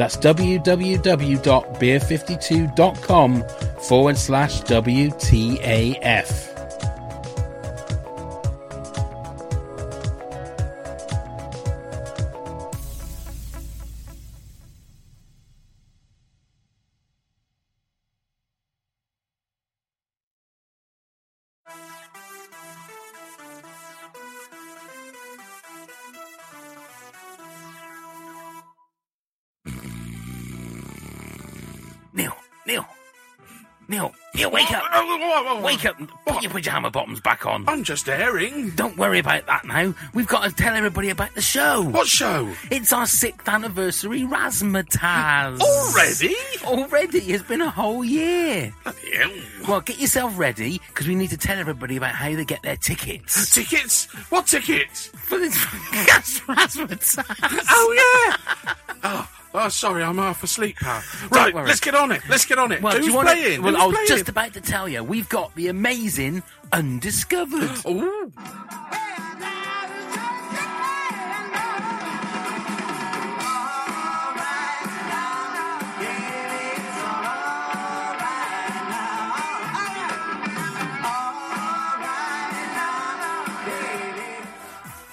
That's www.beer52.com forward slash WTAF. Neil, Neil, Neil, wake up! Wake up! Put your pajama bottoms back on. I'm just airing. Don't worry about that now. We've got to tell everybody about the show. What show? It's our sixth anniversary Razzmatazz. Already? Already? It's been a whole year. Well, get yourself ready because we need to tell everybody about how they get their tickets Tickets? What tickets? for this Razzmatazz. Oh, yeah. oh, oh, sorry, I'm half asleep, pal. Right, let's get on it. Let's get on it. Well, Who's do you want playing? Well, Who's I was playing? just about to tell you. We've got the amazing Undiscovered. Ooh.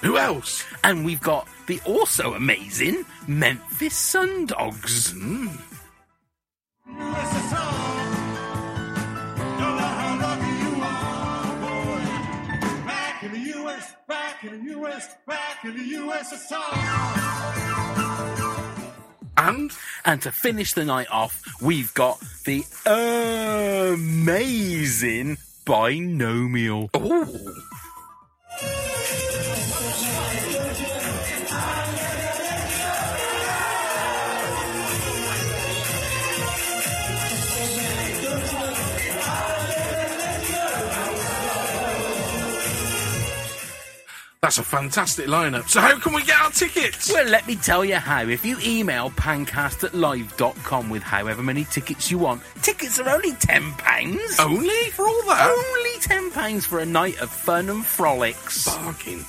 Who else? And we've got the also amazing Memphis Sundogs. USSR. And And to finish the night off, we've got the amazing Binomial. ooh. That's a fantastic lineup. So how can we get our tickets? Well, let me tell you how. If you email pancast at live.com with however many tickets you want, tickets are only £10. Only for all that? Only £10 for a night of fun and frolics. Bargain.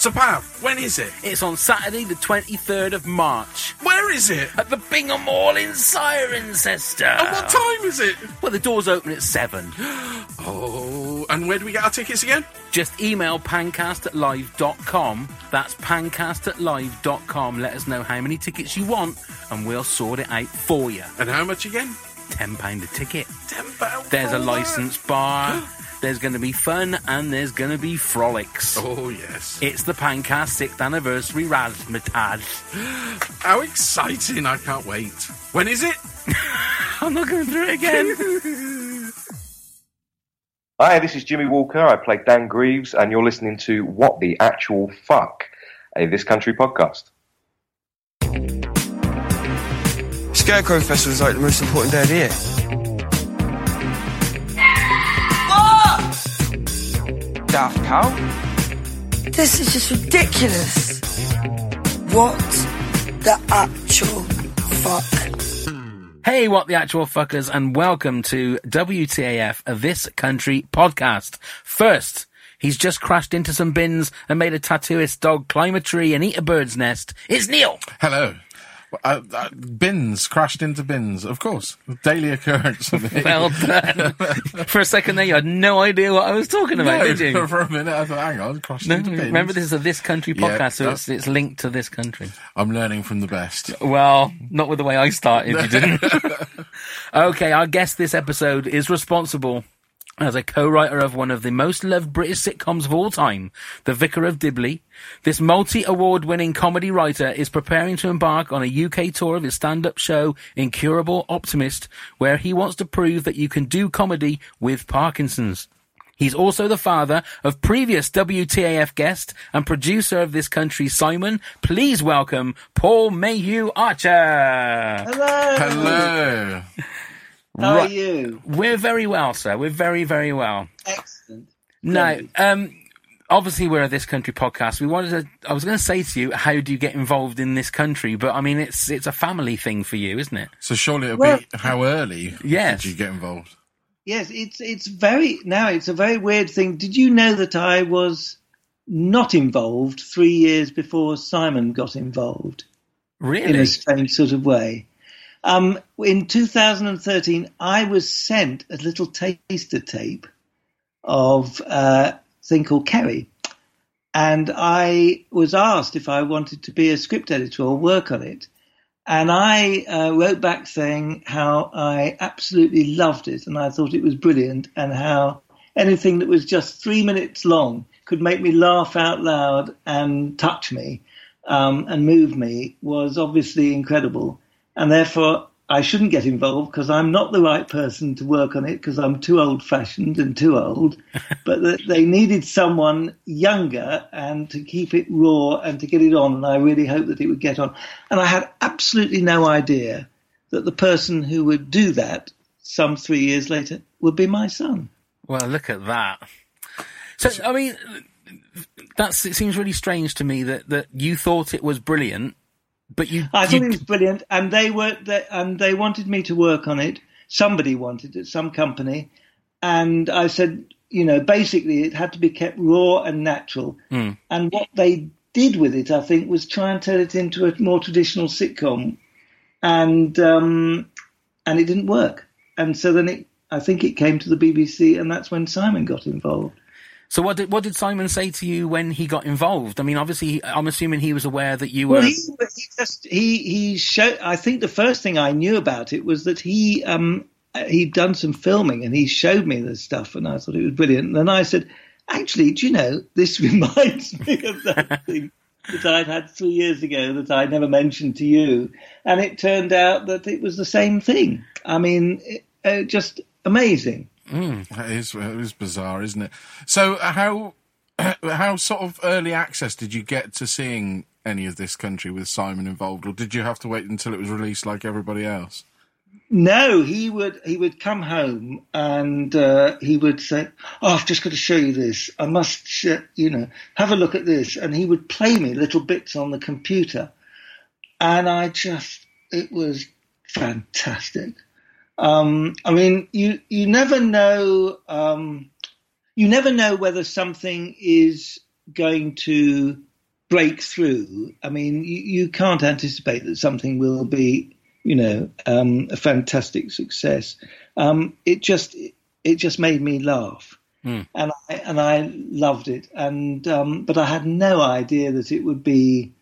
So, Pav, when is it? It's on Saturday, the 23rd of March, Where is it? at the Bingham Hall in Cirencester. And what time is it? Well, the doors open at 7. Oh, and where do we get our tickets again? Just email pancast at live.com. That's pancast at live.com. Let us know how many tickets you want, and we'll sort it out for you. And how much again? £10 a ticket. Ten pounds. There's a that. licensed bar. There's going to be fun and there's going to be frolics. Oh yes. It's the Pancast 6th anniversary Razzmatazz. How exciting! I can't wait. When is it? I'm not going through it again. Hi, this is Jimmy Walker. I play Dan Greaves, and you're listening to What the Actual Fuck, a This Country podcast. Scarecrow Festival is like the most important day of the year. Daft Cow? This is just ridiculous. What the actual fuck? hey, what the actual fuckers, and welcome to WTAF, a This Country podcast. First, he's just crashed into some bins and made a tattooist dog climb a tree and eat a bird's nest. It's Neil. Hello. Uh, uh, bins crashed into bins, of course. Daily occurrence. Well done. For a second there, you had no idea what I was talking about, no, did you? for a minute, I thought, hang on, crashed No, into bins. remember this is a This Country Yeah, podcast, so it's, it's linked to this country. I'm learning from the best. Well, not with the way I started, you didn't. okay, our guest this episode is responsible as a co-writer of one of the most loved British sitcoms of all time, The Vicar of Dibley. This multi-award winning comedy writer is preparing to embark on a UK tour of his stand-up show, Incurable Optimist, where he wants to prove that you can do comedy with Parkinson's. He's also the father of previous WTAF guest and producer of this country, Simon. Please welcome Paul Mayhew Archer. Hello. Hello. How Right. are you? We're very well, sir. We're very, very well. Excellent. Now, Great. um, obviously we're a This Country podcast. We wanted to, I was going to say to you, how do you get involved in this country? But I mean, it's, it's a family thing for you, isn't it? So surely it'll Well- be how early Yes. did you get involved? Yes, it's it's very now it's a very weird thing. Did you know that I was not involved three years before Simon got involved Really? in a strange sort of way? Um, in 2013, I was sent a little taster tape of uh, a thing called Kerry, and I was asked if I wanted to be a script editor or work on it. And I uh, wrote back saying how I absolutely loved it and I thought it was brilliant, and how anything that was just three minutes long could make me laugh out loud and touch me um, and move me was obviously incredible. And therefore, I shouldn't get involved because I'm not the right person to work on it because I'm too old fashioned and too old. but that they needed someone younger and to keep it raw and to get it on. And I really hoped that it would get on. And I had absolutely no idea that the person who would do that some three years later would be my son. Well, look at that. So, I mean, that's, it seems really strange to me that, that you thought it was brilliant, but you, I you- thought it was brilliant, and they were they, and they wanted me to work on it. Somebody wanted it, some company, and I said, you know, basically it had to be kept raw and natural. Hmm. And what they did with it, I think, was try and turn it into a more traditional sitcom, and um, and it didn't work. And so then it, I think it came to the BBC, and that's when Simon got involved. So what did, what did Simon say to you when he got involved? I mean, obviously, I'm assuming he was aware that you were, Well, he, he just he he showed. I think the first thing I knew about it was that he um he'd done some filming and he showed me the stuff, and I thought it was brilliant. And then I said, actually, do you know this reminds me of that thing that I'd had three years ago that I never mentioned to you, and it turned out that it was the same thing. I mean, it, uh, just amazing. Is, it is bizarre, isn't it? So uh, how how sort of early access did you get to seeing any of this country with Simon involved, or did you have to wait until it was released like everybody else? No, he would he would come home and uh, he would say, "Oh, I've just got to show you this. I must, sh- you know, have a look at this." And he would play me little bits on the computer, and I just it was fantastic. Um, I mean, you you never know um, you never know whether something is going to break through. I mean, you, you can't anticipate that something will be, you know, um, a fantastic success. Um, it just it just made me laugh, and I and I loved it. And um, but I had no idea that it would be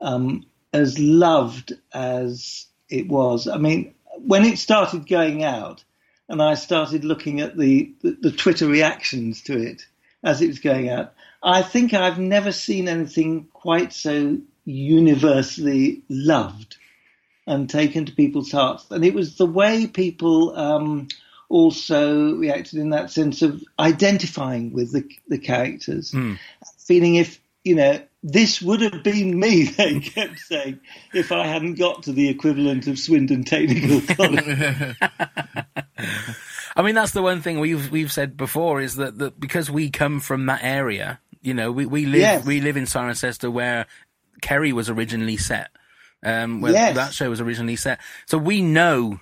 um, as loved as it was. I mean, when it started going out, and I started looking at the, the, the Twitter reactions to it as it was going out, I think I've never seen anything quite so universally loved and taken to people's hearts. And it was the way people um, also reacted in that sense of identifying with the, the characters, feeling if, you know, this would have been me, they kept saying, if I hadn't got to the equivalent of Swindon Technical College. I mean, that's the one thing we've we've said before is that, that because we come from that area, you know, we, we live Yes. we live in Cirencester where Kerry was originally set, um, where Yes. that show was originally set. So we know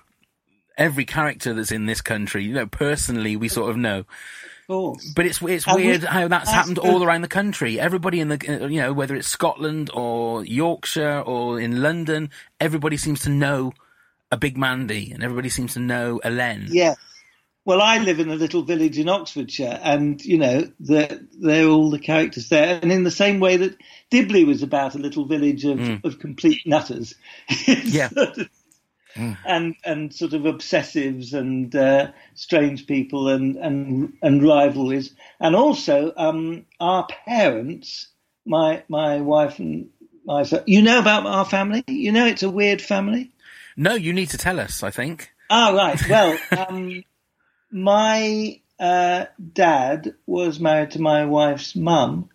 every character that's in this country. You know, personally, we sort of know. Course. But it's it's And we- weird how that's happened the- all around the country. Everybody in the uh, you know whether it's Scotland or Yorkshire or in London, everybody seems to know a Big Mandy, and everybody seems to know a Len. Yeah. Well, I live in a little village in Oxfordshire, and you know, they're, they're all the characters there. And in the same way that Dibley was about a little village of, of complete nutters, Yeah. sort of- and and sort of obsessives and uh, strange people and and and rivalries, and also um, our parents, my my wife and myself. You know about our family. You know it's a weird family. No, you need to tell us. I think. Ah, right. Well, um, my uh, dad was married to my wife's mum,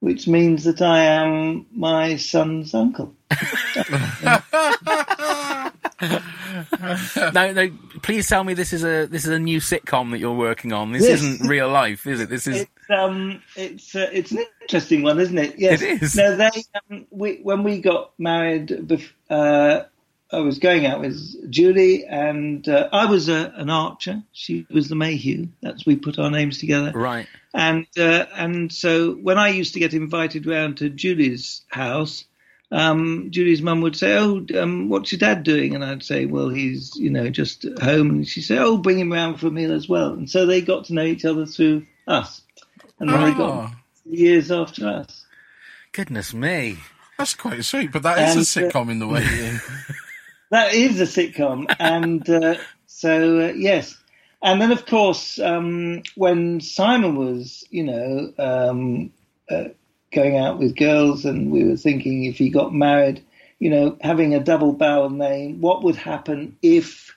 which means that I am my son's uncle. no, no. Please tell me this is a this is a new sitcom that you're working on. This isn't real life, is it? This is. It's um, it's uh, it's an interesting one, isn't it? Yes. It is. No, they um, we when we got married, bef- uh, I was going out with Julie, and uh, I was a, an archer. She was the Mayhew. That's we put our names together. Right. And uh, and so when I used to get invited round to Julie's house, um, Julie's mum would say, "Oh, um, what's your dad doing?" And I'd say, "Well, he's you know just at home." And she'd say, "Oh, bring him round for a meal as well." And so they got to know each other through us, and then they got Oh, years after us. Goodness me. that's quite sweet, but that is a And, uh, sitcom in the way. That is a sitcom, and uh, so uh, yes, and then of course um, when Simon was, you know, um, uh, going out with girls, and we were thinking if he got married, you know, having a double barrel name, what would happen if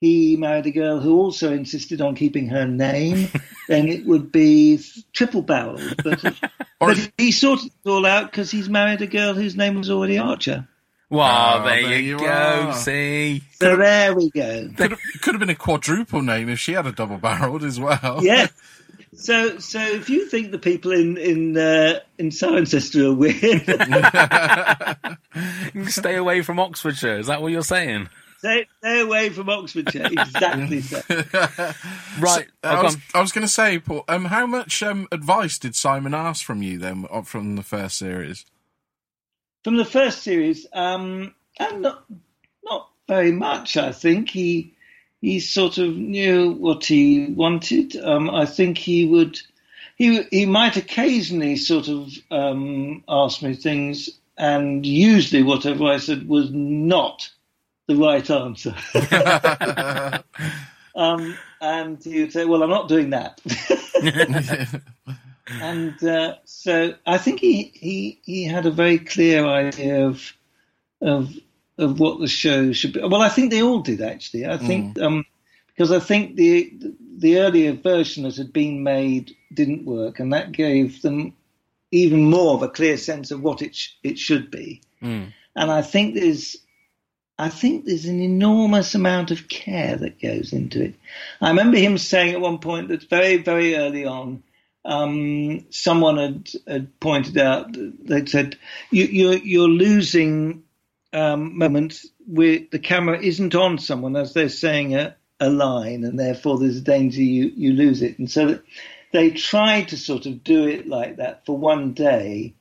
he married a girl who also insisted on keeping her name? then it would be triple barreled, but. Or But he sorted it all out because he's married a girl whose name was already Archer. Well, Oh, there, there you, you go. are. See. So there we go. could have, could have been a quadruple name if she had a double barreled as well. Yeah. So, so if you think the people in in uh, in Cirencester are weird, Stay away from Oxfordshire. Is that what you're saying? stay, stay away from Oxfordshire. Exactly so. Right. I oh, was, I was going to say, Paul, um, how much um, advice did Simon ask from you then uh, from the first series? From the first series, um, and not not very much. I think he he sort of knew what he wanted. Um, I think he would he he might occasionally sort of um, ask me things, and usually whatever I said was not the right answer. um, and he would say, "Well, I'm not doing that." and uh, so I think he, he he had a very clear idea of of of what the show should be. Well, I think they all did actually. I think um, because I think the the earlier version that had been made didn't work, and that gave them even more of a clear sense of what it sh- it should be. Mm. And I think there's I think there's an enormous amount of care that goes into it. I remember him saying at one point that very, very early on, um, someone had, had pointed out, they'd said, you, you're, you're losing um, moments where the camera isn't on someone as they're saying a, a line, and therefore there's a danger you, you lose it. And so they tried to sort of do it like that for one day,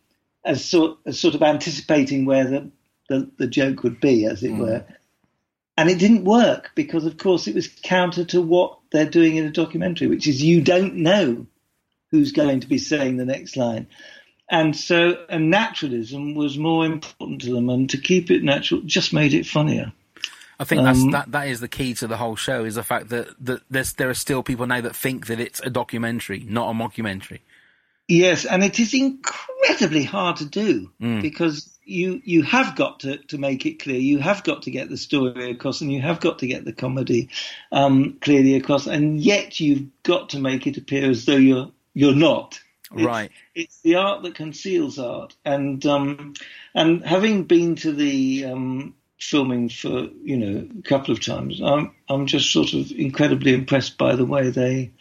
as sort, as sort of anticipating where the, the, the joke would be, as it were. And it didn't work because, of course, it was counter to what they're doing in a documentary, which is you don't know who's going to be saying the next line. And so, and naturalism was more important to them, and to keep it natural just made it funnier. I think that's Um, that. That is the key to the whole show. Is the fact that that there's, there are still people now that think that it's a documentary, not a mockumentary. Yes, and it is incredibly hard to do Mm. because you you have got to, to make it clear. You have got to get the story across, and you have got to get the comedy um, clearly across, and yet you've got to make it appear as though you're you're not. It's- Right. It's the art that conceals art, and um, and having been to the um, filming for you know a couple of times, I'm I'm just sort of incredibly impressed by the way they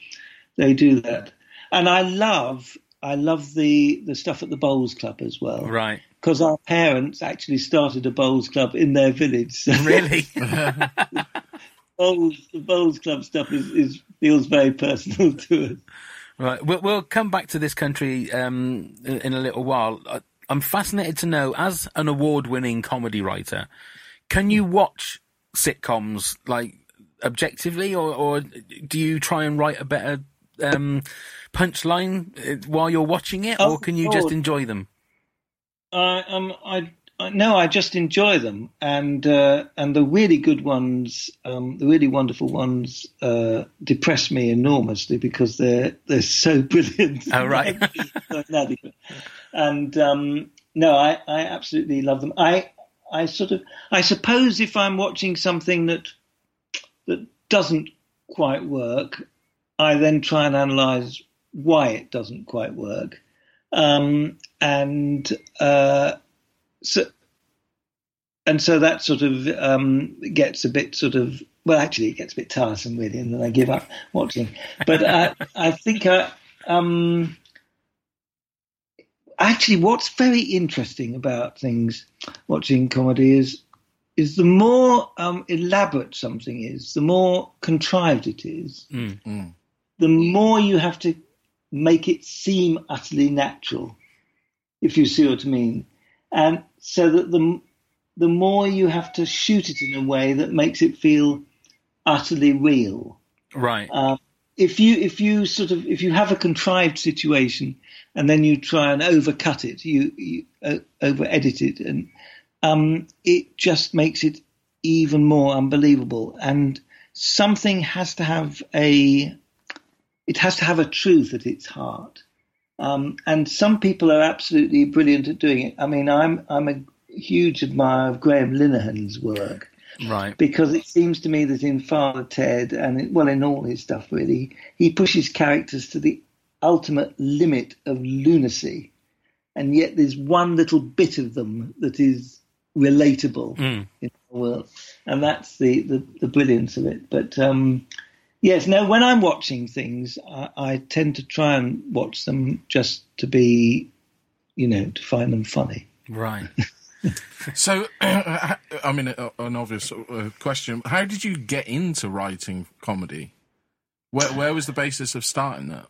they do that, and I love I love the the stuff at the bowls club as well, Right. Because our parents actually started a bowls club in their village. So Really. bowls, the bowls club stuff is, is feels very personal to us. Right. We'll, we'll come back to this country um, in, a little while. I'm fascinated to know, as an award-winning comedy writer, can you watch sitcoms like objectively, or, or do you try and write a better um, punchline uh, while you're watching it, or can you just enjoy them? I um I uh, no, I just enjoy them, and uh, and the really good ones, um, the really wonderful ones, uh, depress me enormously because they're they're so brilliant. Oh, right. And um, no, I, I absolutely love them. I I sort of I suppose if I'm watching something that that doesn't quite work, I then try and analyze why it doesn't quite work, um, and uh, so and so that sort of um, gets a bit sort of well, actually, it gets a bit tiresome really, and then I give up watching. But I, I think I, um, actually, what's very interesting about things watching comedy is is the more um, elaborate something is, the more contrived it is, Mm. the more you have to make it seem utterly natural, if you see what I mean. And so that the the more you have to shoot it in a way that makes it feel utterly real. Right. Um, if you if you sort of if you have a contrived situation and then you try and overcut it, you, you uh, over edit it, and um, it just makes it even more unbelievable. And something has to have a it has to have a truth at its heart. Um, and some people are absolutely brilliant at doing it. I mean, I'm I'm a huge admirer of Graham Linehan's work Right. because it seems to me that in Father Ted and it, well in all his stuff really, he pushes characters to the ultimate limit of lunacy, and yet there's one little bit of them that is relatable Mm. in the world, and that's the the, the brilliance of it. But um, yes, no, when I'm watching things, I, I tend to try and watch them just to be, you know, to find them funny. Right. So, I mean, an obvious uh, question: How did you get into writing comedy? Where where was the basis of starting that?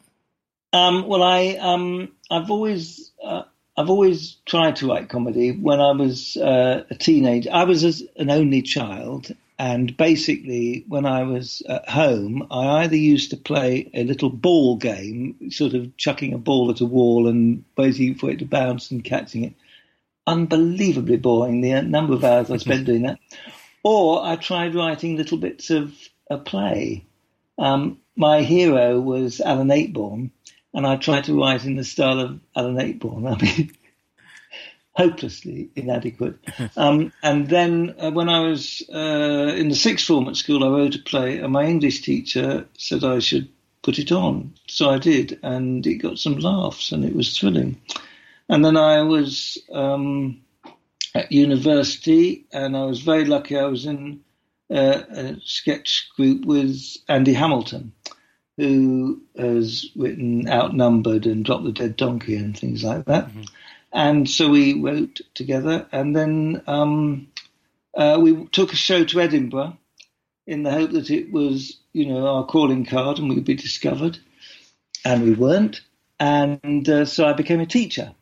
Um, well, I um, I've always uh, I've always tried to write comedy. When I was uh, a teenager, I was as an only child, and basically, when I was at home, I either used to play a little ball game, sort of chucking a ball at a wall and waiting for it to bounce and catching it. Unbelievably boring. The number of hours I spent doing that. Or I tried writing little bits of a play. Um, my hero was Alan Ayckbourn, and I tried to write in the style of Alan Ayckbourn. I mean, hopelessly inadequate. Um, and then uh, when I was uh, in the sixth form at school, I wrote a play, and my English teacher said I should put it on. So I did, and it got some laughs, and it was thrilling. And then I was um, at university, and I was very lucky. I was in uh, a sketch group with Andy Hamilton, who has written Outnumbered and Drop the Dead Donkey and things like that. And so we wrote together, and then um, uh, we took a show to Edinburgh in the hope that it was, you know, our calling card and we'd be discovered. And we weren't. And uh, so I became a teacher.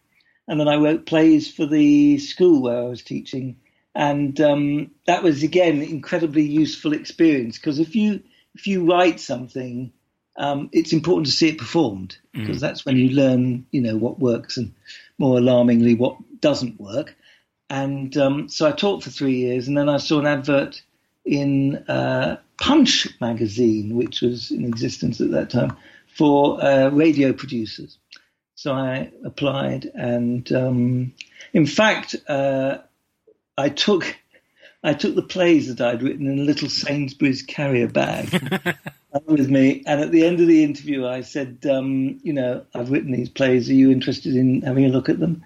And then I wrote plays for the school where I was teaching. And um, that was, again, incredibly useful experience because if you, if you write something, um, it's important to see it performed because that's when you learn, you know, what works and more alarmingly what doesn't work. And um, so I taught for three years, and then I saw an advert in uh, Punch magazine, which was in existence at that time, for uh, radio producers. So I applied, and um, in fact, uh, I took I took the plays that I'd written in a little Sainsbury's carrier bag with me. And at the end of the interview, I said, um, you know, I've written these plays. Are you interested in having a look at them?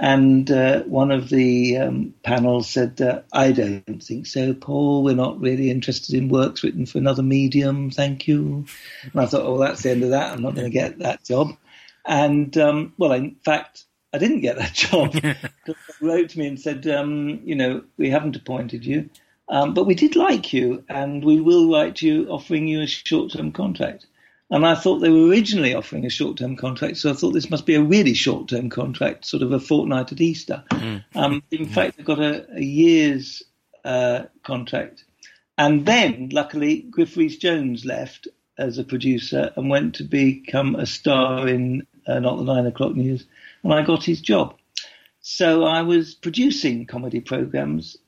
And uh, one of the um, panel said, uh, I don't think so, Paul. We're not really interested in works written for another medium. Thank you. And I thought, oh, that's the end of that. I'm not going to get that job. And, um, well, in fact, I didn't get that job. they wrote to me and said, um, you know, we haven't appointed you, um, but we did like you, and we will write you offering you a short-term contract. And I thought they were originally offering a short-term contract, so I thought this must be a really short-term contract, sort of a fortnight at Easter. Um, in fact, I got a, a year's uh, contract, and then luckily Griff Rhys-Jones left as a producer and went to become a star in uh, Not the Nine O'clock News, and I got his job. So I was producing comedy programs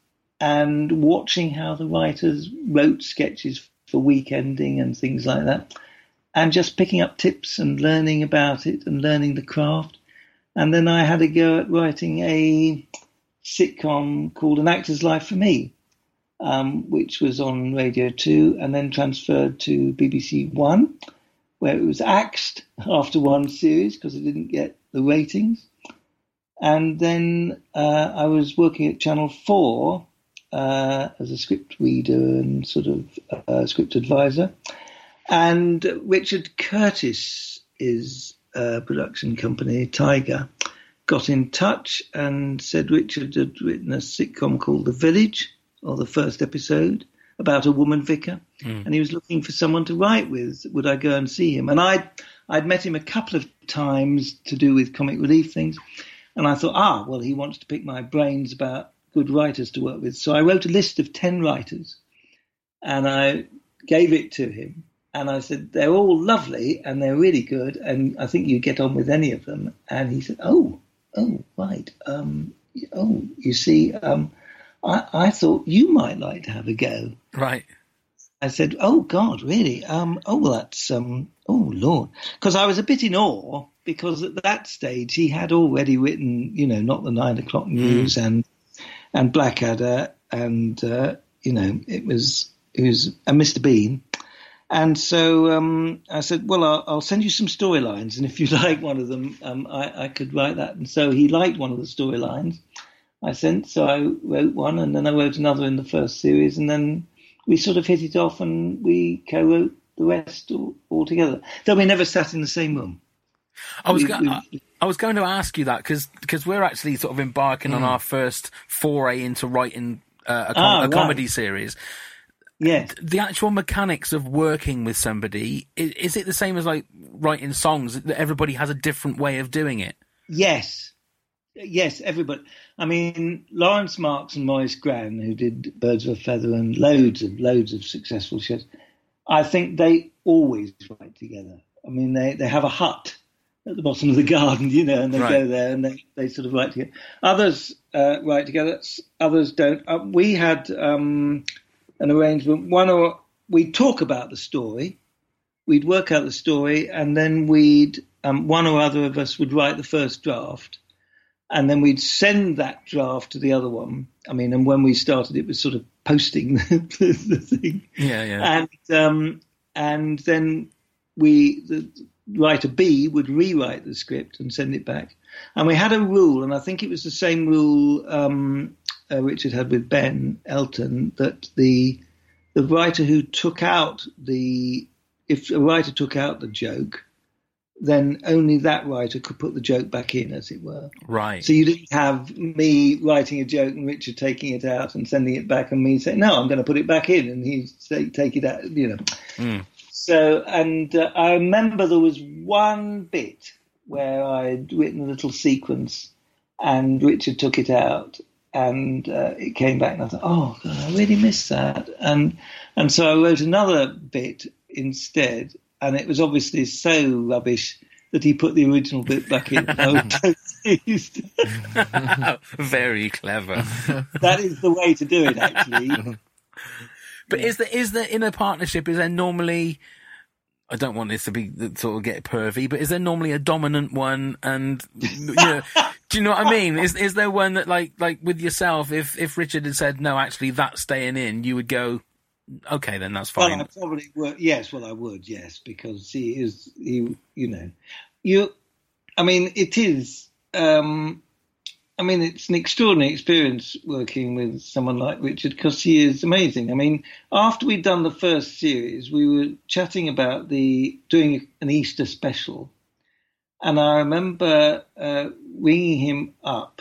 and watching how the writers wrote sketches for weekending and things like that, and just picking up tips and learning about it and learning the craft. And then I had a go at writing a sitcom called An Actor's Life for Me, um, which was on Radio 2 and then transferred to BBC One, where it was axed after one series because it didn't get the ratings. And then uh, I was working at Channel 4 uh, as a script reader and sort of uh, script advisor. And Richard Curtis is a production company, Tiger, got in touch and said Richard had written a sitcom called The Village, or the first episode, about a woman vicar, Mm. and he was looking for someone to write with. Would I go and see him? And I, I'd met him a couple of times to do with comic relief things, and I thought, ah, well, he wants to pick my brains about good writers to work with. So I wrote a list of ten writers, and I gave it to him. And I said, they're all lovely and they're really good, and I think you get on with any of them. And he said, oh, oh, right. Um, oh, you see, um, I, I thought you might like to have a go. Right. I said, "Oh God, really? Um, oh, well, that's um, oh Lord," because I was a bit in awe because at that stage he had already written, you know, not the nine o'clock news and and Blackadder and uh, you know it was it was and Mr Bean, and so um, I said, "Well, I'll, I'll send you some storylines, and if you like one of them, um, I, I could write that." And so he liked one of the storylines I sent, so I wrote one, and then I wrote another in the first series, and then we sort of hit it off and we co-wrote the rest all, all together. Though we never sat in the same room. I was We- go- we- I, was going to ask you that because we're actually sort of embarking on our first foray into writing uh, a, com- Ah, a right. comedy series. Yes. The actual mechanics of working with somebody is, is it the same as like writing songs? That everybody has a different way of doing it. Yes. Yes, everybody. I mean, Laurence Marks and Maurice Gran, who did Birds of a Feather and loads of loads of successful shows, I think they always write together. I mean, they, they have a hut at the bottom of the garden, you know, and they Right. go there and they, they sort of write together. Others uh, write together, others don't. Uh, we had um, an arrangement. One or we'd talk about the story, we'd work out the story, and then we'd um, one or other of us would write the first draft, and then we'd send that draft to the other one. I mean, and when we started, it was sort of posting the, the thing, Yeah, yeah. and um, and then we the writer B would rewrite the script and send it back. And we had a rule, and I think it was the same rule um, uh, Richard had with Ben Elton that the the writer who took out the if a writer took out the joke, then only that writer could put the joke back in, as it were. right. So you didn't have me writing a joke and Richard taking it out and sending it back, and me saying, "No, I'm going to put it back in," and he say, take it out, you know. Mm. So, and uh, I remember there was one bit where I'd written a little sequence, and Richard took it out, and uh, it came back, and I thought, "Oh, God, I really missed that," and and so I wrote another bit instead, and it was obviously so rubbish that he put the original bit back in. I was so pleased. Very clever. that is the way to do it, actually. But is there is there in a partnership? Is there normally? I don't want this to be sort of get pervy, but is there normally a dominant one? And you know, do you know what I mean? Is is there one that like like with yourself? If if Richard had said no, actually that's staying in, you would go, okay, then that's Well, fine. I probably would. Yes, well, I would. Yes, because he is. He, you know, you. I mean, it is. Um, I mean, it's an extraordinary experience working with someone like Richard because he is amazing. I mean, after we'd done the first series, we were chatting about the doing an Easter special, and I remember uh, ringing him up.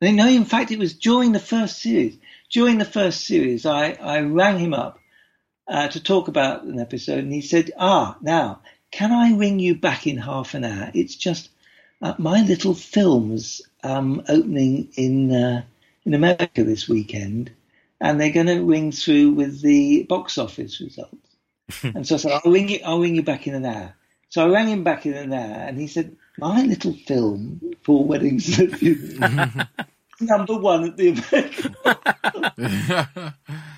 No, in fact, it was during the first series. During the first series, I, I rang him up uh, to talk about an episode, and he said, "Ah, now can I ring you back in half an hour? It's just uh, my little film's um, opening in uh, in America this weekend, and they're going to ring through with the box office results." and so I said, "I'll ring you. I'll ring you back in an hour." So I rang him back in an hour, and he said, my little film, Four Weddings and a Funeral, number one at the American.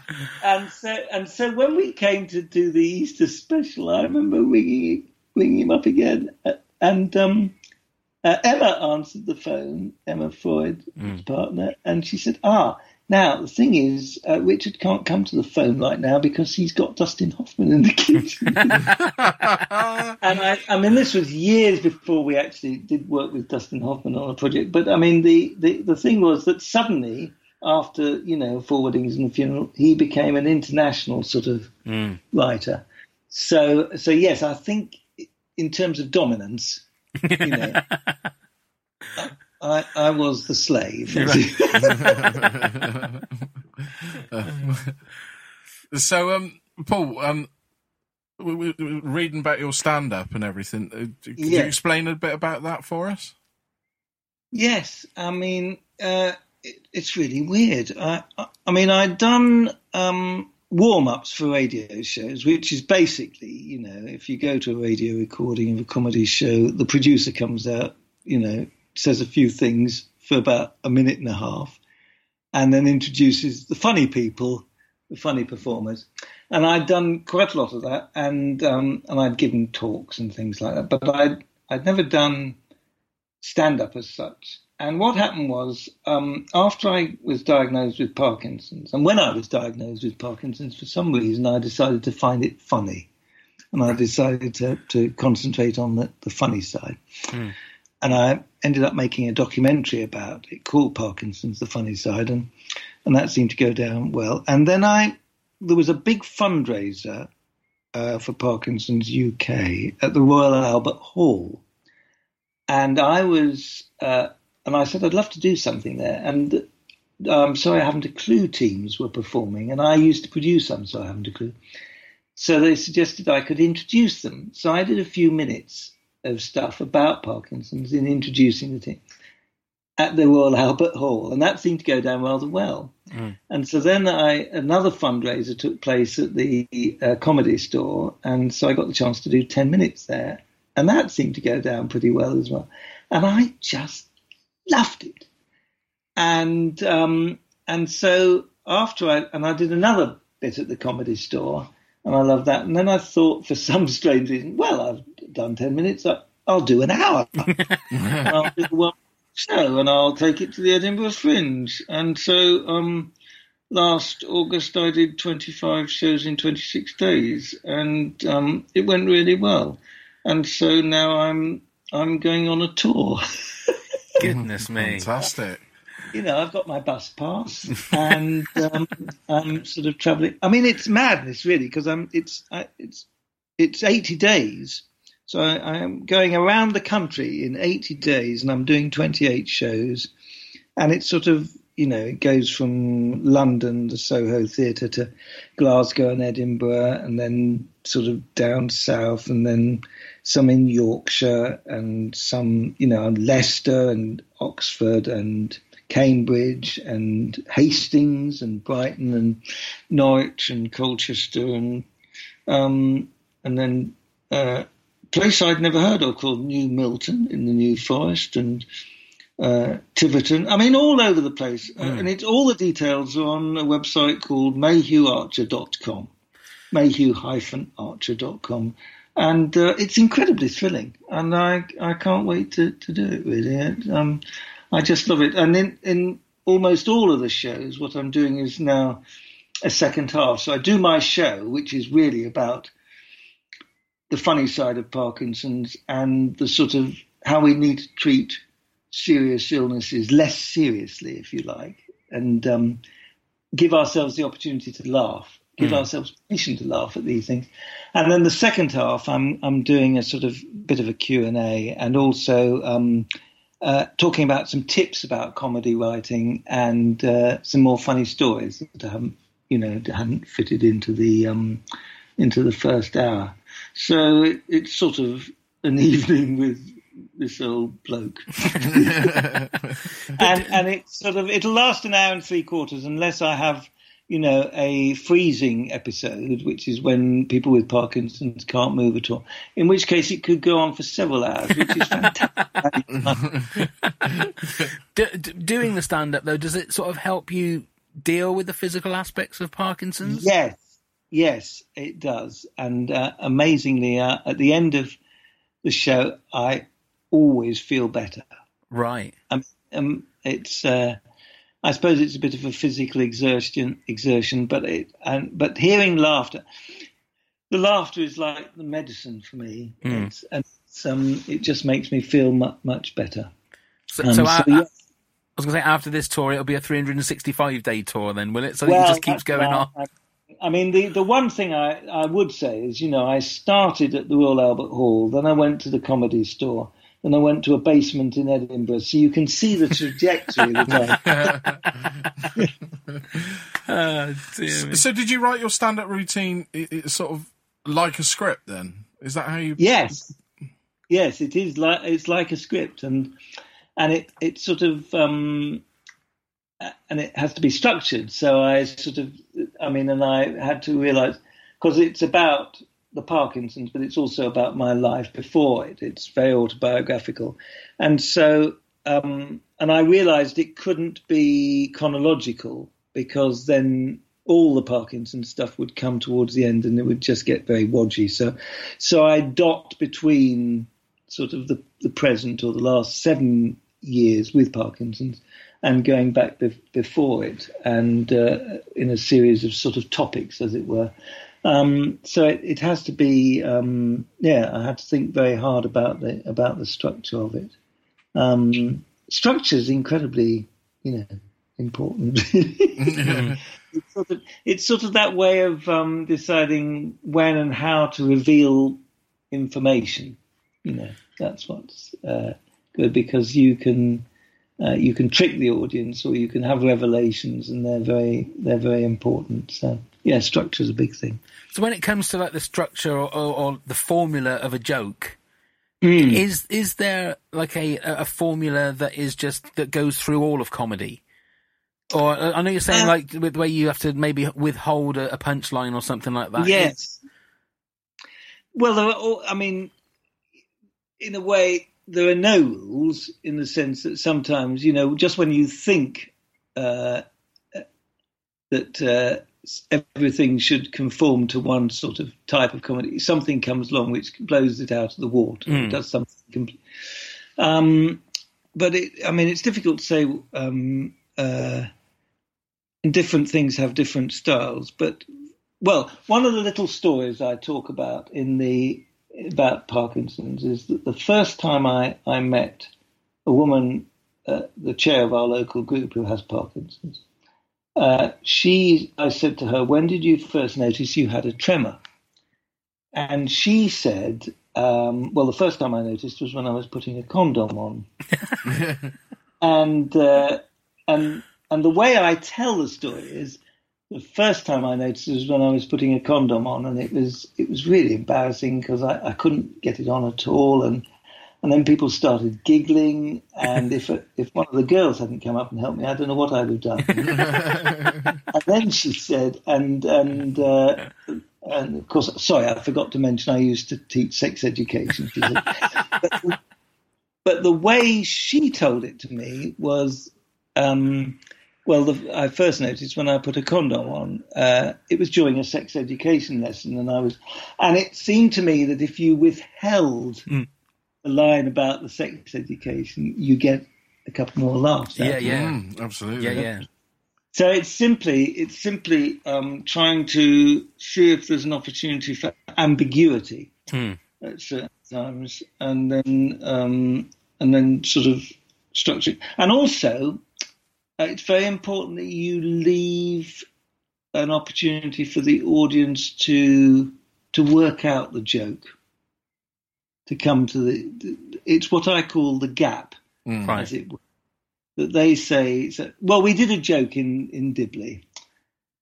and so, and so when we came to do the Easter special, I remember ringing, ringing him up again, uh, and um, uh, Emma answered the phone, Emma Freud, his partner, and she said, "Ah, now the thing is, uh, Richard can't come to the phone right now because he's got Dustin Hoffman in the kitchen." and I, I mean, this was years before we actually did work with Dustin Hoffman on a project. But I mean, the the, the thing was that suddenly, after you know, Four Weddings and the funeral, he became an international sort of writer. So, so yes, I think in terms of dominance, you know, I, I was the slave. So, um, Paul, um, we, we, we reading about your stand-up and everything. Uh, Could you explain a bit about that for us? Yes, I mean uh, it, it's really weird. I, I, I mean, I'd done um, warm-ups for radio shows, which is basically, you know, if you go to a radio recording of a comedy show, the producer comes out, you know, says a few things for about a minute and a half, and then introduces the funny people, the funny performers. And I'd done quite a lot of that, and um, and I'd given talks and things like that, but I'd I'd never done stand up as such. And what happened was, um, after I was diagnosed with Parkinson's, and when I was diagnosed with Parkinson's, for some reason, I decided to find it funny. And I decided to, to concentrate on the, the funny side. And I ended up making a documentary about it called Parkinson's, the funny side. And, and that seemed to go down well. And then I, there was a big fundraiser uh, for Parkinson's UK at the Royal Albert Hall and I was, uh, and I said I'd love to do something there. And um, so I haven't a clue teams were performing, and I used to produce them, so I haven't a clue. So they suggested I could introduce them. So I did a few minutes of stuff about Parkinson's in introducing the team at the Royal Albert Hall, and that seemed to go down rather well. And so then I another fundraiser took place at the uh, comedy store, and so I got the chance to do ten minutes there, and that seemed to go down pretty well as well. And I just loved it. And um, and so after I and I did another bit at the comedy store, and I loved that. And then I thought, for some strange reason, well, I've done ten minutes. I, I'll do an hour. I'll do one show, and I'll take it to the Edinburgh Fringe. And so um, last August, I did 25 shows in 26 days, and um, it went really well. And so now I'm I'm going on a tour. Goodness me. Fantastic. you know, I've got my bus pass, and um, I'm sort of traveling. I mean, it's madness, really, because I'm it's I, it's it's 80 days, so I, I am going around the country in 80 days, and I'm doing 28 shows, and it's sort of you know it goes from London, the Soho Theatre, to Glasgow and Edinburgh, and then sort of down south, and then some in Yorkshire, and some you know Leicester and Oxford and Cambridge and Hastings and Brighton and Norwich and Colchester and um, and then uh, a place I'd never heard of called New Milton in the New Forest and uh, Tiverton. I mean, all over the place. Uh, and it's all the details are on a website called mayhewarcher.com, mayhew-archer.com. And uh, it's incredibly thrilling, and I I can't wait to, to do it. Really, um, I just love it. And in in almost all of the shows, what I'm doing is now a second half. So I do my show, which is really about the funny side of Parkinson's and the sort of how we need to treat serious illnesses less seriously, if you like, and um, give ourselves the opportunity to laugh, give ourselves permission to laugh at these things. And then the second half, I'm I'm doing a sort of bit of a Q and A, and also um, uh, talking about some tips about comedy writing and uh, some more funny stories that haven't you know hadn't fitted into the um, into the first hour. So it, it's sort of an evening with this old bloke, and and it's sort of it'll last an hour and three quarters unless I have you know, a freezing episode, which is when people with Parkinson's can't move at all. In which case, it could go on for several hours, which is fantastic. D- d- doing the stand up though, does it sort of help you deal with the physical aspects of Parkinson's? yes, yes, it does. And uh, amazingly, uh, at the end of the show, I always feel better. Right. Um, um, it's uh, I suppose it's a bit of a physical exertion, exertion, but it and but hearing laughter, the laughter is like the medicine for me, Mm. it's, and it's, um, it just makes me feel much much better. So, Um, so, so, I, yeah. I was going to say after this tour, it'll be a 365 day tour, then, will it? So Well, it just keeps going on. I, I mean, the, the one thing I, I would say is, you know, I started at the Royal Albert Hall, then I went to the Comedy Store, then I went to a basement in Edinburgh. So you can see the trajectory that I Oh, dear me. So, did you write your stand-up routine i i sort of like a script? Then is that how you? Yes, yes, it is like it's like a script, and and it it sort of um, and it has to be structured. So I sort of, I mean, and I had to realize because it's about the Parkinson's, but it's also about my life before it. It's very autobiographical, and so um, and I realized it couldn't be chronological because then all the Parkinson stuff would come towards the end and it would just get very wodgy. So, so I dot between sort of the, the present or the last seven years with Parkinson's and going back be- before it and uh, in a series of sort of topics, as it were. Um, so it, it has to be, um, yeah, I had to think very hard about the, about the structure of it. Um, structure is incredibly, you know, important. it's, sort of, it's sort of that way of um, deciding when and how to reveal information. You know, that's what's uh, good because you can uh, you can trick the audience or you can have revelations, and they're very they're very important. So yeah, structure is a big thing. So when it comes to like the structure or, or, or the formula of a joke, Hmm. is is there like a a formula that is just that goes through all of comedy? Or uh, I know you're saying Uh, like with the way you have to maybe withhold a, a punchline or something like that. Yes. Well, there are all, I mean, in a way, there are no rules in the sense that sometimes, you know, just when you think uh, that uh, everything should conform to one sort of type of comedy, something comes along which blows it out of the water. Mm. Does something. Um, but it, I mean, it's difficult to say. Um, uh, different things have different styles, but well, one of the little stories I talk about in the about Parkinson's is that the first time I, I met a woman, uh, the chair of our local group who has Parkinson's, uh, she, I said to her, "When did you first notice you had a tremor?" And she said, um, "Well, the first time I noticed was when I was putting a condom on." and uh, and and the way I tell the story is the first time I noticed was when I was putting a condom on, and it was it was really embarrassing because I, I couldn't get it on at all, and and then people started giggling, and if if one of the girls hadn't come up and helped me, I don't know what I'd have done. and then she said, and and. Uh, and of course, sorry, I forgot to mention I used to teach sex education. Said. but, but the way she told it to me was um, well, the, I first noticed when I put a condom on, uh, it was during a sex education lesson, and I was, and it seemed to me that if you withheld Mm. The line about the sex education, you get a couple more laughs. Yeah, yeah, Mm, absolutely. yeah, yeah. So it's simply it's simply um, trying to see if there's an opportunity for ambiguity Hmm. at certain times, and then um, and then sort of structure. And also, uh, it's very important that you leave an opportunity for the audience to to work out the joke, to come to the. the it's what I call the gap, Mm. Right. as it were. That they say. So, well, we did a joke in in Dibley,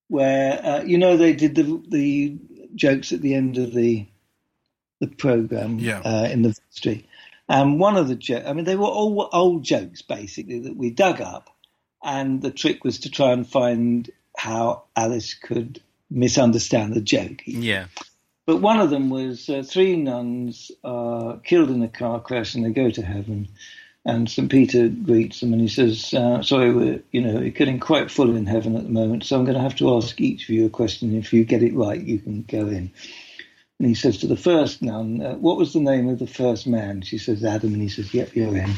where uh, you know they did the the jokes at the end of the the program Yeah. uh, in the vestry. And one of the jokes, I mean, they were all old jokes basically that we dug up, and the trick was to try and find how Alice could misunderstand the joke. Yeah. But one of them was uh, three nuns are killed in a car crash and they go to heaven. And St. Peter greets them and he says, uh, Sorry, we're, you know, getting quite full in heaven at the moment, so I'm going to have to ask each of you a question. If you get it right, you can go in. And he says to the first nun, uh, What was the name of the first man? She says, Adam. And he says, Yep, you're in.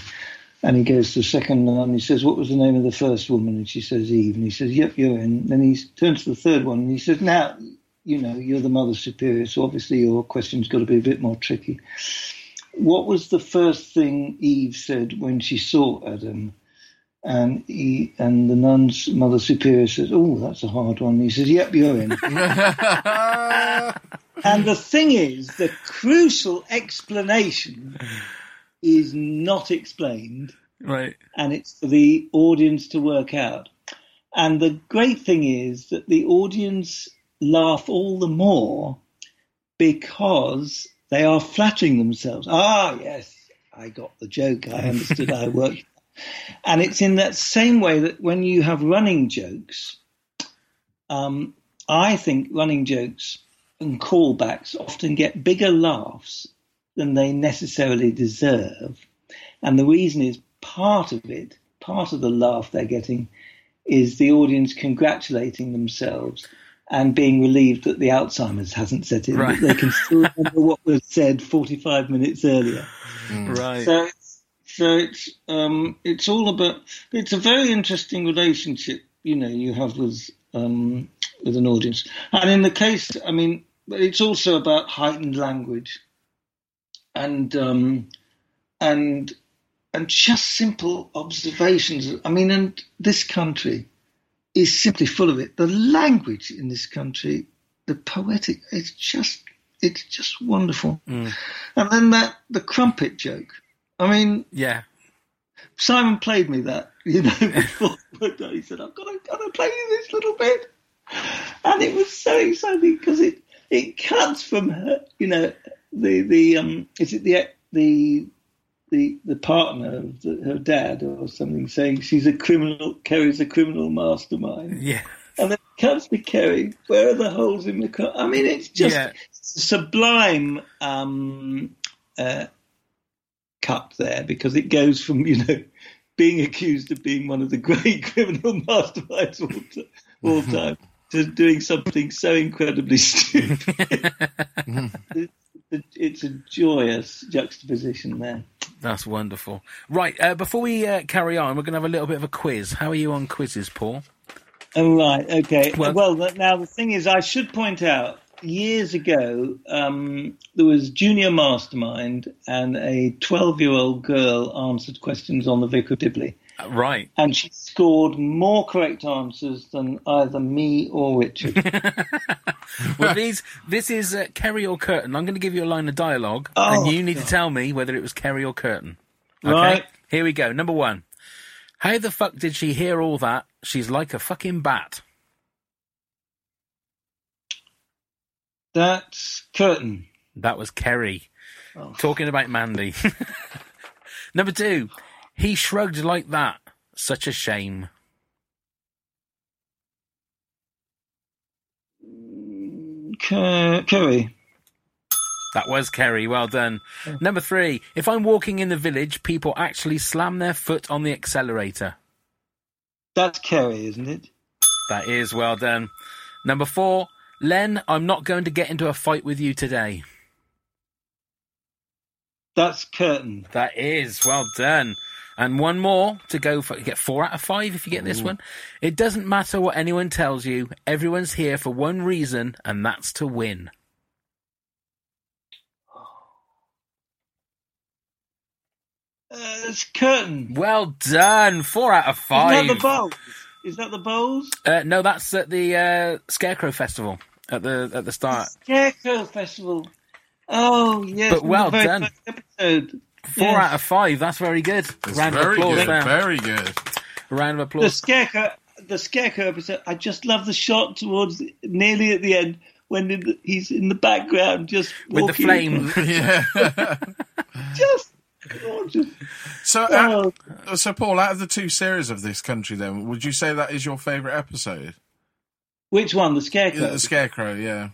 And he goes to the second nun and he says, What was the name of the first woman? And she says, Eve. And he says, Yep, you're in. And Then he turns to the third one and he says, Now, you know, you're the mother superior, so obviously your question's got to be a bit more tricky. What was the first thing Eve said when she saw Adam? And he and the nun's mother superior says, "Oh, that's a hard one." He says, "Yep, you're in." and the thing is, the crucial explanation is not explained, Right. and it's for the audience to work out. And the great thing is that the audience laugh all the more because they are flattering themselves. Ah, yes, I got the joke. I understood. I worked. And it's in that same way that when you have running jokes, um, I think running jokes and callbacks often get bigger laughs than they necessarily deserve. And the reason is part of it, part of the laugh they're getting is the audience congratulating themselves and being relieved that the Alzheimer's hasn't set in, Right. that they can still remember what was said 45 minutes earlier. Right. So, so it's um, it's all about. It's a very interesting relationship, you know, you have with um, with an audience, and in the case, I mean, it's also about heightened language, and um, and and just simple observations. I mean, and this country is simply full of it. The language in this country, the poetic, it's just it's just wonderful. And then that the crumpet joke. I mean, yeah. Simon played me that, you know, before he said, "I've got to, got to play you this little bit," and it was so exciting because it it cuts from her, you know, the the um, is it the the the the partner of the, her dad or something saying she's a criminal, Kerry's a criminal mastermind, Yeah. and then it comes to Kerry. Where are the holes in the car? I mean, it's just Yeah. sublime um, uh, cut there because it goes from you know being accused of being one of the great criminal masterminds all, t- all time to doing something so incredibly stupid. It- it- it's a joyous juxtaposition there. That's wonderful. Right. Uh, before we uh, carry on, we're going to have a little bit of a quiz. How are you on quizzes, Paul? Oh, right. Okay. Well- Well, now the thing is, I should point out, years ago, um, there was Junior Mastermind, and a 12-year-old girl answered questions on the Vicar of Dibley, right. and she scored more correct answers than either me or Richard. Well, these this is uh, Kerry or Kurtan. I'm going to give you a line of dialogue, Oh, and you need to tell me whether it was Kerry or Kurtan. Okay? Right. Here we go. Number one. How the fuck did she hear all that? She's like a fucking bat. That's Kurtan. That was Kerry. Oh. Talking about Mandy. Number two. He shrugged like that. Such a shame. Kerry. That was Kerry. Well done. Number three. If I'm walking in the village, people actually slam their foot on the accelerator. That's Kerry, isn't it? That is well done. Number four. Len, I'm not going to get into a fight with you today. That's Kurtan. That is well done. And one more to go for get four out of five if you get this one. It doesn't matter what anyone tells you. Everyone's here for one reason, and that's to win. Uh, it's Kurtan. Well done. Four out of five. Is five. that the bowls? Is that the bowls? Uh, no, that's at the uh, Scarecrow Festival at the at the start. Scarecrow Festival. Oh yes, But well done. Episode. Four Yes. out of five. That's very good. It's Round of very applause good. there. Very good. Round of applause. The. Scarecrow. The Scarecrow episode. I just love the shot towards nearly at the end when in the, he's in the background, just With the walking flame. Yeah. Just gorgeous. so, Oh, uh, so Paul, out of the two series of this country, then would you say that is your favourite episode? Which one? The Scarecrow. Yeah, the Scarecrow, yeah.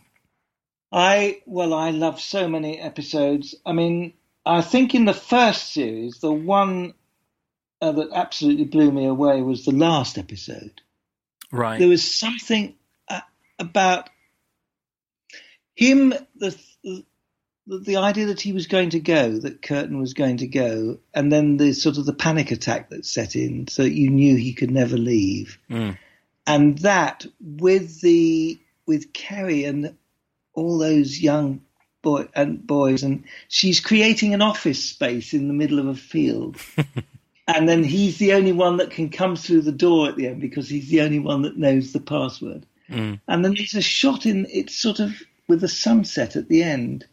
I well, I love so many episodes. I mean, I think in the first series, the one uh, that absolutely blew me away was the last episode. Right. There was something uh, about him, the, the the idea that he was going to go, that Kurtan was going to go, and then the sort of the panic attack that set in, so that you knew he could never leave, Mm. and that with the with Kerry and all those young boy and boys, and she's creating an office space in the middle of a field. and then he's the only one that can come through the door at the end because he's the only one that knows the password. Mm. And then there's a shot in it's sort of with the sunset at the end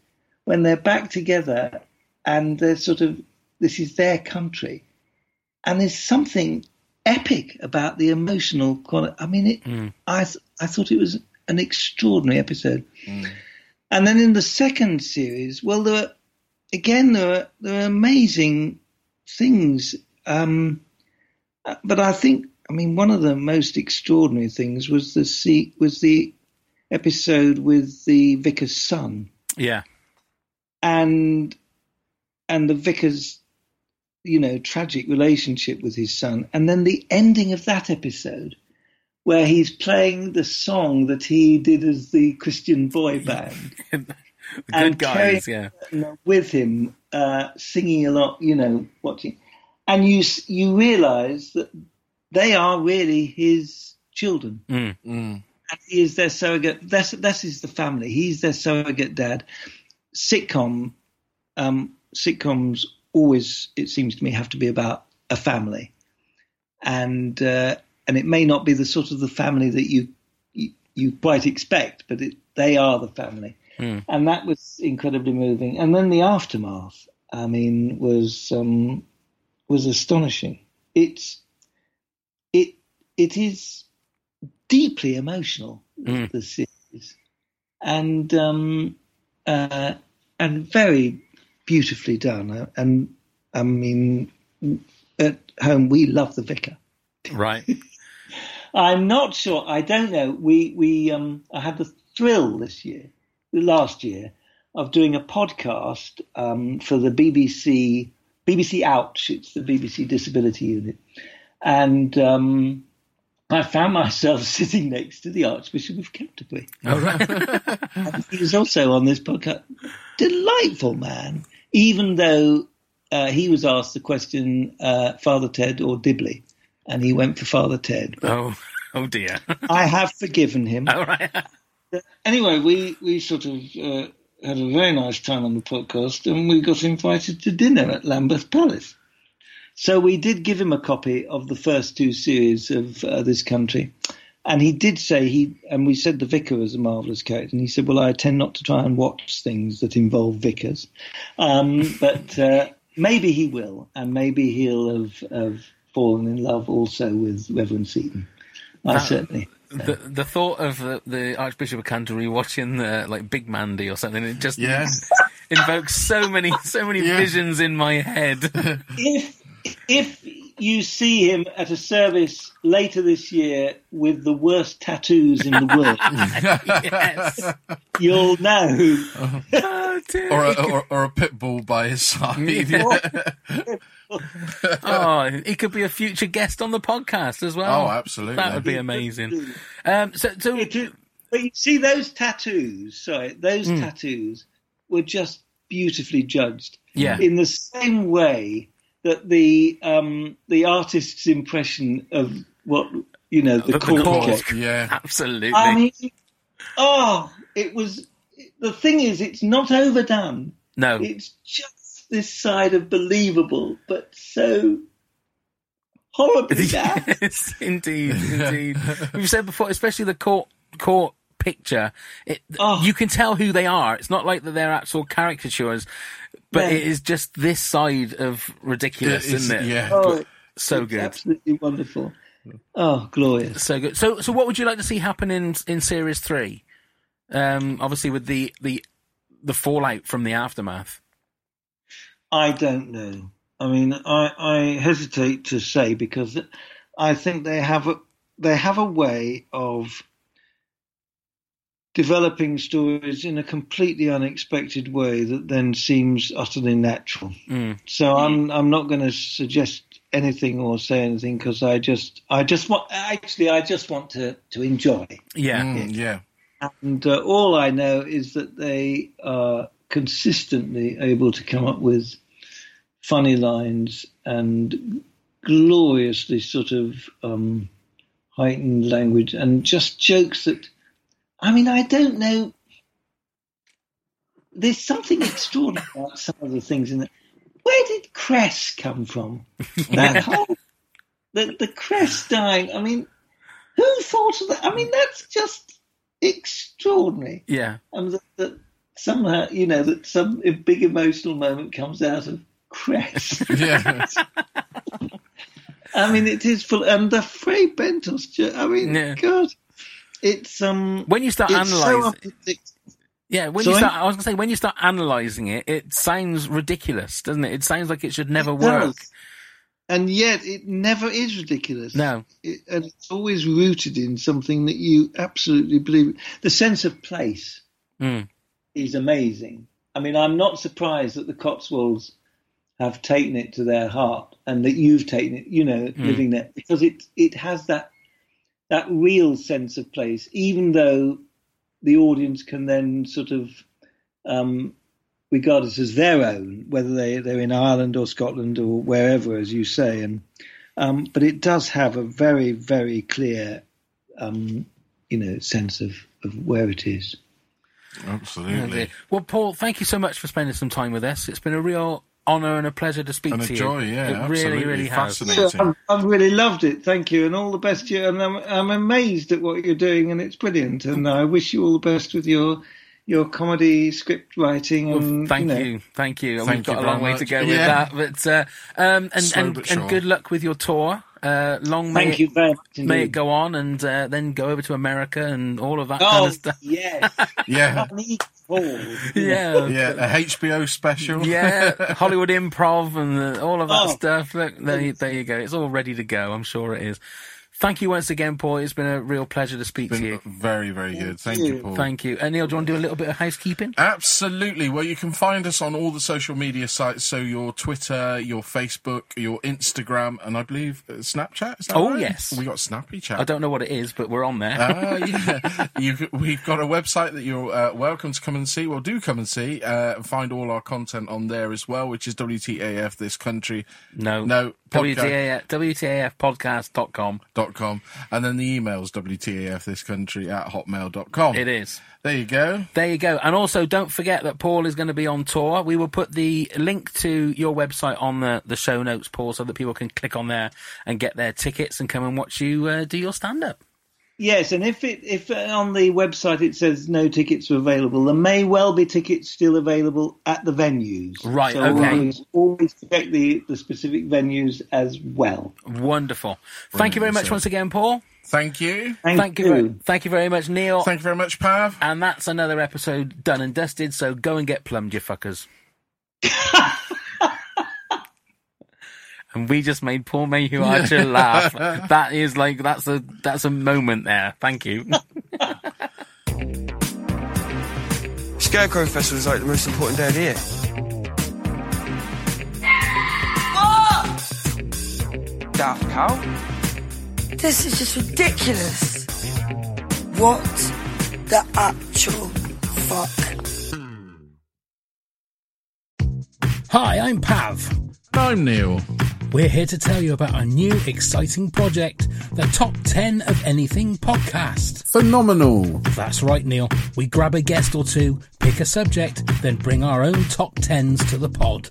when they're back together and they're sort of this is their country. And there's something epic about the emotional quality. I mean, it, Mm. I th- I thought it was an extraordinary episode. And then in the second series, well, there again there were there amazing things. Um, but I think, I mean, one of the most extraordinary things was the se- was the episode with the vicar's son Yeah. and and the vicar's you know tragic relationship with his son and then the ending of that episode where he's playing the song that he did as the christian boy band The good And guys, Kerry- yeah. with him uh, singing a lot you know watching and you you realize that they are really his children Mm. Mm. and he is their surrogate. That's this is the family. He's their surrogate dad. Sitcom, um, sitcoms always, it seems to me, have to be about a family, and uh, and it may not be the sort of the family that you you, you quite expect, but it, they are the family, Hmm. and that was incredibly moving. And then the aftermath, I mean, was um, was astonishing. It's it it is deeply emotional Mm. the series and um uh and very beautifully done Uh, and i mean at home we love the vicar Right. i'm not sure i don't know we we um i had the thrill this year last year of doing a podcast um for the bbc bbc ouch it's the bbc disability unit and um I found myself sitting next to the Archbishop of Canterbury. All right. He was also on this podcast. Delightful man, even though uh, he was asked the question, uh, Father Ted or Dibley, and he went for Father Ted. Oh, oh dear. I have forgiven him. All right. Anyway, we, we sort of uh, had a very nice time on the podcast, and we got invited to dinner at Lambeth Palace. So we did give him a copy of the first two series of uh, this country. And he did say he, and we said the vicar was a marvelous character, and he said, "Well, I tend not to try and watch things that involve vicars, um, but uh, maybe he will, and maybe he'll have, have fallen in love also with Reverend Seaton. I That- certainly." Uh, the the thought of the, the Archbishop of Canterbury watching the like Big Mandy or something, it just Yeah. invokes so many so many Yeah. visions in my head. if if you see him at a service later this year with the worst tattoos in the world, yes. you'll know. Oh. Or, a, or, or a pit bull by his side. oh, he could be a future guest on the podcast as well. Oh, absolutely. That would be amazing. Um, so, so It is- But you see those tattoos. Sorry, those Hmm. tattoos were just beautifully judged. yeah, in the same way that the um, the artist's impression of what you know the, The- the court court. yeah. absolutely. I mean, oh, it was. The thing is, it's not overdone. no, It's just this side of believable, but so horribly bad. yes, indeed, indeed. We've said before, especially the court court picture. It, Oh. You can tell who they are. It's not like that they're actual caricatures, but No. it is just this side of ridiculous, It's- isn't it? Yeah. Oh, So it's good. absolutely wonderful. Oh, glorious! So good. So, so what would you like to see happen in in series three? Um, obviously with the the the fallout from the aftermath. I don't know. I mean, I, I hesitate to say because I think they have a they have a way of developing stories in a completely unexpected way that then seems utterly natural. So I'm I'm not going to suggest anything or say anything because I just I just want actually I just want to to enjoy. Yeah. Mm, yeah. And uh, all I know is that they are consistently able to come up with funny lines and gloriously sort of um, heightened language and just jokes that, I mean, I don't know. There's something extraordinary about some of the things in it. Where did Cress come from? That whole, the, the Cress dying. I mean, who thought of that? I mean, that's just extraordinary Yeah. and that, that somehow you know that some big emotional moment comes out of Cress. Yeah. I mean, it is full, and the Fray Bentos. I mean, Yeah. God, it's um. When you start it's so yeah, when you start, I was gonna say when you start analysing it, it sounds ridiculous, doesn't it? It sounds like it should never It work. does. and yet it never is ridiculous. No. it, and it's always rooted in something that you absolutely believe. The sense of place Mm. is amazing. I mean, I'm not surprised that the Cotswolds have taken it to their heart, and that you've taken it. You know, living there because it it has that that real sense of place, even though the audience can then sort of um, regard it as their own, whether they they're in Ireland or Scotland or wherever, as you say, and um, but it does have a very very clear, um, you know, sense of of where it is. Absolutely. Well, Paul, thank you so much for spending some time with us. It's been a real honour and a pleasure to speak And to a you. joy, yeah, it really, absolutely. really has. Fascinating. Yeah, I've, I've really loved it. Thank you, and all the best to you. And I'm, I'm amazed at what you're doing, and it's brilliant. And I wish you all the best with your your comedy script writing. Well, And thank you, know, you, thank you. Thank We've got you a long very way to much. go with Yeah. that, but uh, um, and Slow and, but and good luck with your tour. Uh, long may Thank it, you very much may it go on, and uh, then go over to America and all of that kind Oh of stuff. yes, Yeah. Funny Paul. Yeah, Yeah. A HBO special. yeah, Hollywood Improv and uh, all of that Oh. stuff. Look, there, there you go. It's all ready to go. I'm sure it is. Thank you once again, Paul. It's been a real pleasure to speak to Been you. very, very good. Thank you, you. Paul. Thank you. And Neil, do you want to do a little bit of housekeeping? Absolutely. Well, you can find us on all the social media sites. So your Twitter, your Facebook, your Instagram, and I believe uh, Snapchat. Is that Oh, right? yes. We got Snappy Chat. I don't know what it is, but we're on there. Ah, yeah. you we've got a website that you're uh, welcome to come and see. Well, do come and see. Uh, find all our content on there as well, which is WTAF This Country. no. No. WTAF, WTAFpodcast.com. Dot com, and then the emails WTAF This Country at hotmail.com. It is. There you go. There you go. And also, don't forget that Paul is going to be on tour. We will put the link to your website on the, the show notes, Paul, so that people can click on there and get their tickets and come and watch you uh, do your stand up. Yes, and if it if uh, on the website it says no tickets are available, there may well be tickets still available at the venues. Right, So okay. Always, always check the the specific venues as well. Wonderful. Thank you very much once again, Paul. Thank you. Thank, Thank you. Very, thank you very much, Neil. Thank you very much, Pav. and that's another episode done and dusted. So go and get plumbed, you fuckers. and we just made poor Mayhew Archer laugh. That is like that's a that's a moment there. Thank you. Scarecrow Festival is like the most important day of the year. Daft Cow? This is just ridiculous. What the actual fuck? Hi, I'm Pav. I'm Neil. We're here to tell you about our new exciting project, the Top 10 of Anything podcast. Phenomenal. That's right, Neil. We grab a guest or two, pick a subject, then bring our own top 10s to the pod.